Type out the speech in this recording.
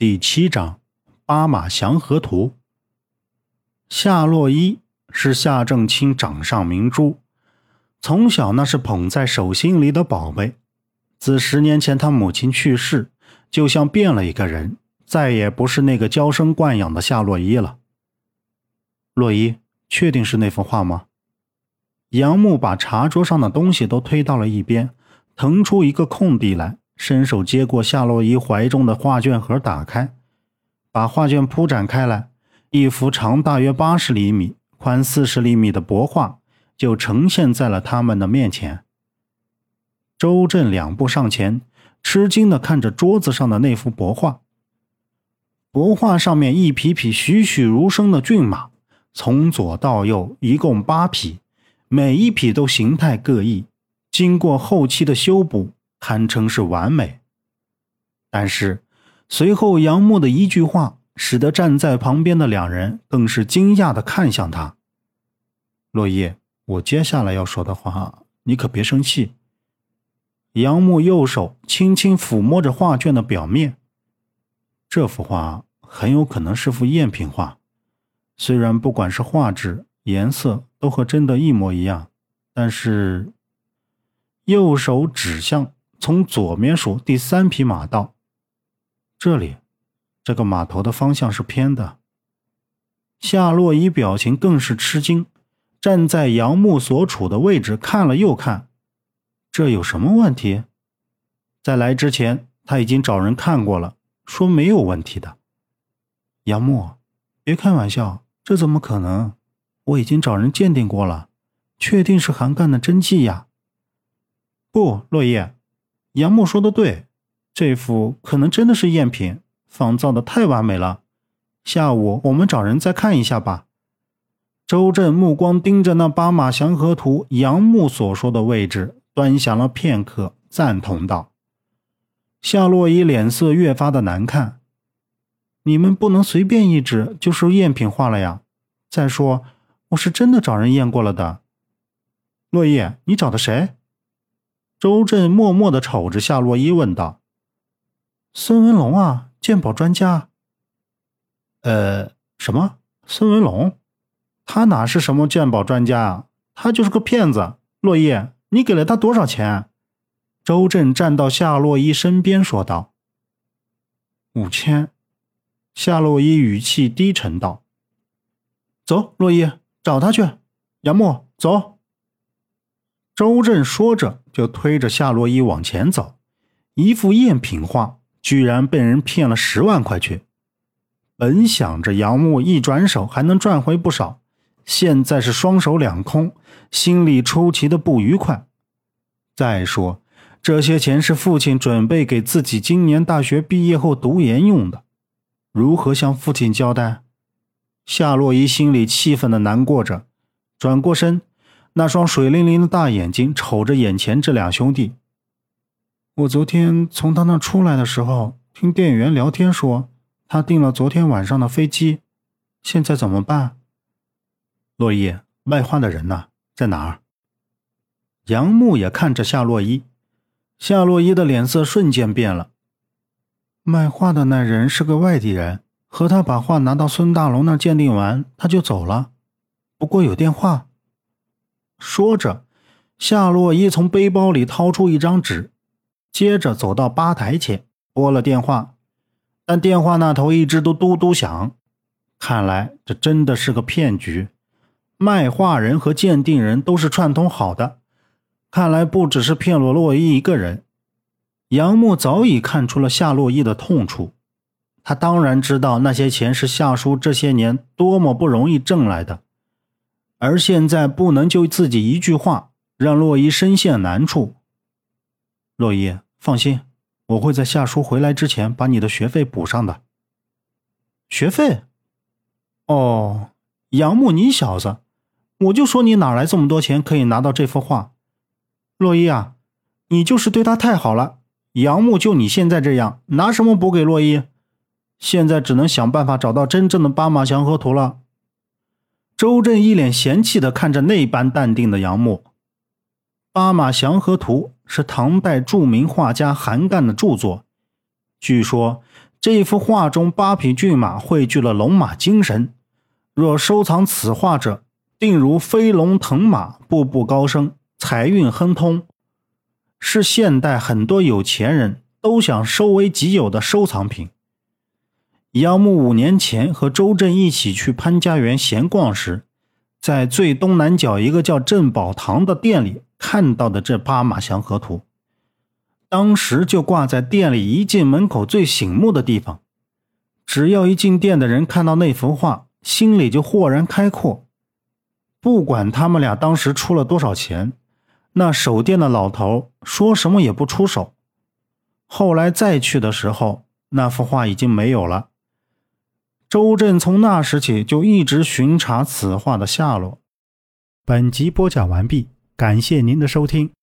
第七章《八马祥和图》。夏洛伊是夏正清掌上明珠，从小那是捧在手心里的宝贝。自十年前他母亲去世，就像变了一个人，再也不是那个娇生惯养的夏洛伊了。洛伊，确定是那幅画吗？杨木把茶桌上的东西都推到了一边，腾出一个空地来。伸手接过夏洛伊怀中的画卷盒，打开，把画卷铺展开来，一幅长大约八十厘米、宽四十厘米的帛画就呈现在了他们的面前。周震两步上前，吃惊地看着桌子上的那幅帛画。帛画上面一匹匹栩栩如生的骏马，从左到右一共八匹，每一匹都形态各异，经过后期的修补。堪称是完美，但是随后杨木的一句话，使得站在旁边的两人更是惊讶的看向他。落叶，我接下来要说的话，你可别生气。杨木右手轻轻抚摸着画卷的表面，这幅画很有可能是幅赝品画，虽然不管是画质、颜色都和真的一模一样，但是右手指向。从左面数第三匹马到，这里，这个马头的方向是偏的。夏洛伊表情更是吃惊，站在杨木所处的位置看了又看，这有什么问题？在来之前他已经找人看过了，说没有问题的。杨木，别开玩笑，这怎么可能？我已经找人鉴定过了，确定是韩干的真迹呀。不，落叶。杨木说的对，这幅可能真的是赝品，仿造的太完美了。下午我们找人再看一下吧。周震目光盯着那八马祥和图杨木所说的位置，端详了片刻，赞同道：“夏洛伊脸色越发的难看。你们不能随便一指就是赝品画了呀。再说，我是真的找人验过了的。洛叶，你找的谁？”周震默默的瞅着夏洛伊，问道：“孙文龙啊，鉴宝专家。”“呃，什么？孙文龙？他哪是什么鉴宝专家啊？他就是个骗子！”洛伊，你给了他多少钱？”周震站到夏洛伊身边说道：“五千。”夏洛伊语气低沉道：“走，洛伊，找他去。杨木，走。”周震说着，就推着夏洛伊往前走。一幅赝品画，居然被人骗了十万块去。本想着杨木一转手还能赚回不少，现在是双手两空，心里出奇的不愉快。再说，这些钱是父亲准备给自己今年大学毕业后读研用的，如何向父亲交代？夏洛伊心里气愤的难过着，转过身。那双水灵灵的大眼睛瞅着眼前这俩兄弟。我昨天从他那出来的时候，听店员聊天说，他订了昨天晚上的飞机。现在怎么办？洛伊，卖画的人呢？在哪儿？杨木也看着夏洛伊，夏洛伊的脸色瞬间变了。卖画的那人是个外地人，和他把画拿到孙大龙那鉴定完，他就走了。不过有电话。说着，夏洛伊从背包里掏出一张纸，接着走到吧台前拨了电话，但电话那头一直都嘟嘟响。看来这真的是个骗局，卖画人和鉴定人都是串通好的。看来不只是骗罗洛伊一个人。杨木早已看出了夏洛伊的痛处，他当然知道那些钱是夏叔这些年多么不容易挣来的。而现在不能就自己一句话让洛伊深陷难处。洛伊，放心，我会在夏叔回来之前把你的学费补上的。学费？哦，杨木，你小子，我就说你哪来这么多钱可以拿到这幅画？洛伊啊，你就是对他太好了。杨木就你现在这样，拿什么补给洛伊？现在只能想办法找到真正的巴马祥和图了。周震一脸嫌弃的看着那般淡定的杨木，《八马祥和图》是唐代著名画家韩干的著作。据说这幅画中八匹骏马汇聚了龙马精神，若收藏此画者，定如飞龙腾马，步步高升，财运亨通，是现代很多有钱人都想收为己有的收藏品。杨木五年前和周震一起去潘家园闲逛时，在最东南角一个叫镇宝堂的店里看到的这八马祥和图，当时就挂在店里一进门口最醒目的地方。只要一进店的人看到那幅画，心里就豁然开阔。不管他们俩当时出了多少钱，那守店的老头说什么也不出手。后来再去的时候，那幅画已经没有了。周震从那时起就一直巡查此画的下落。本集播讲完毕，感谢您的收听。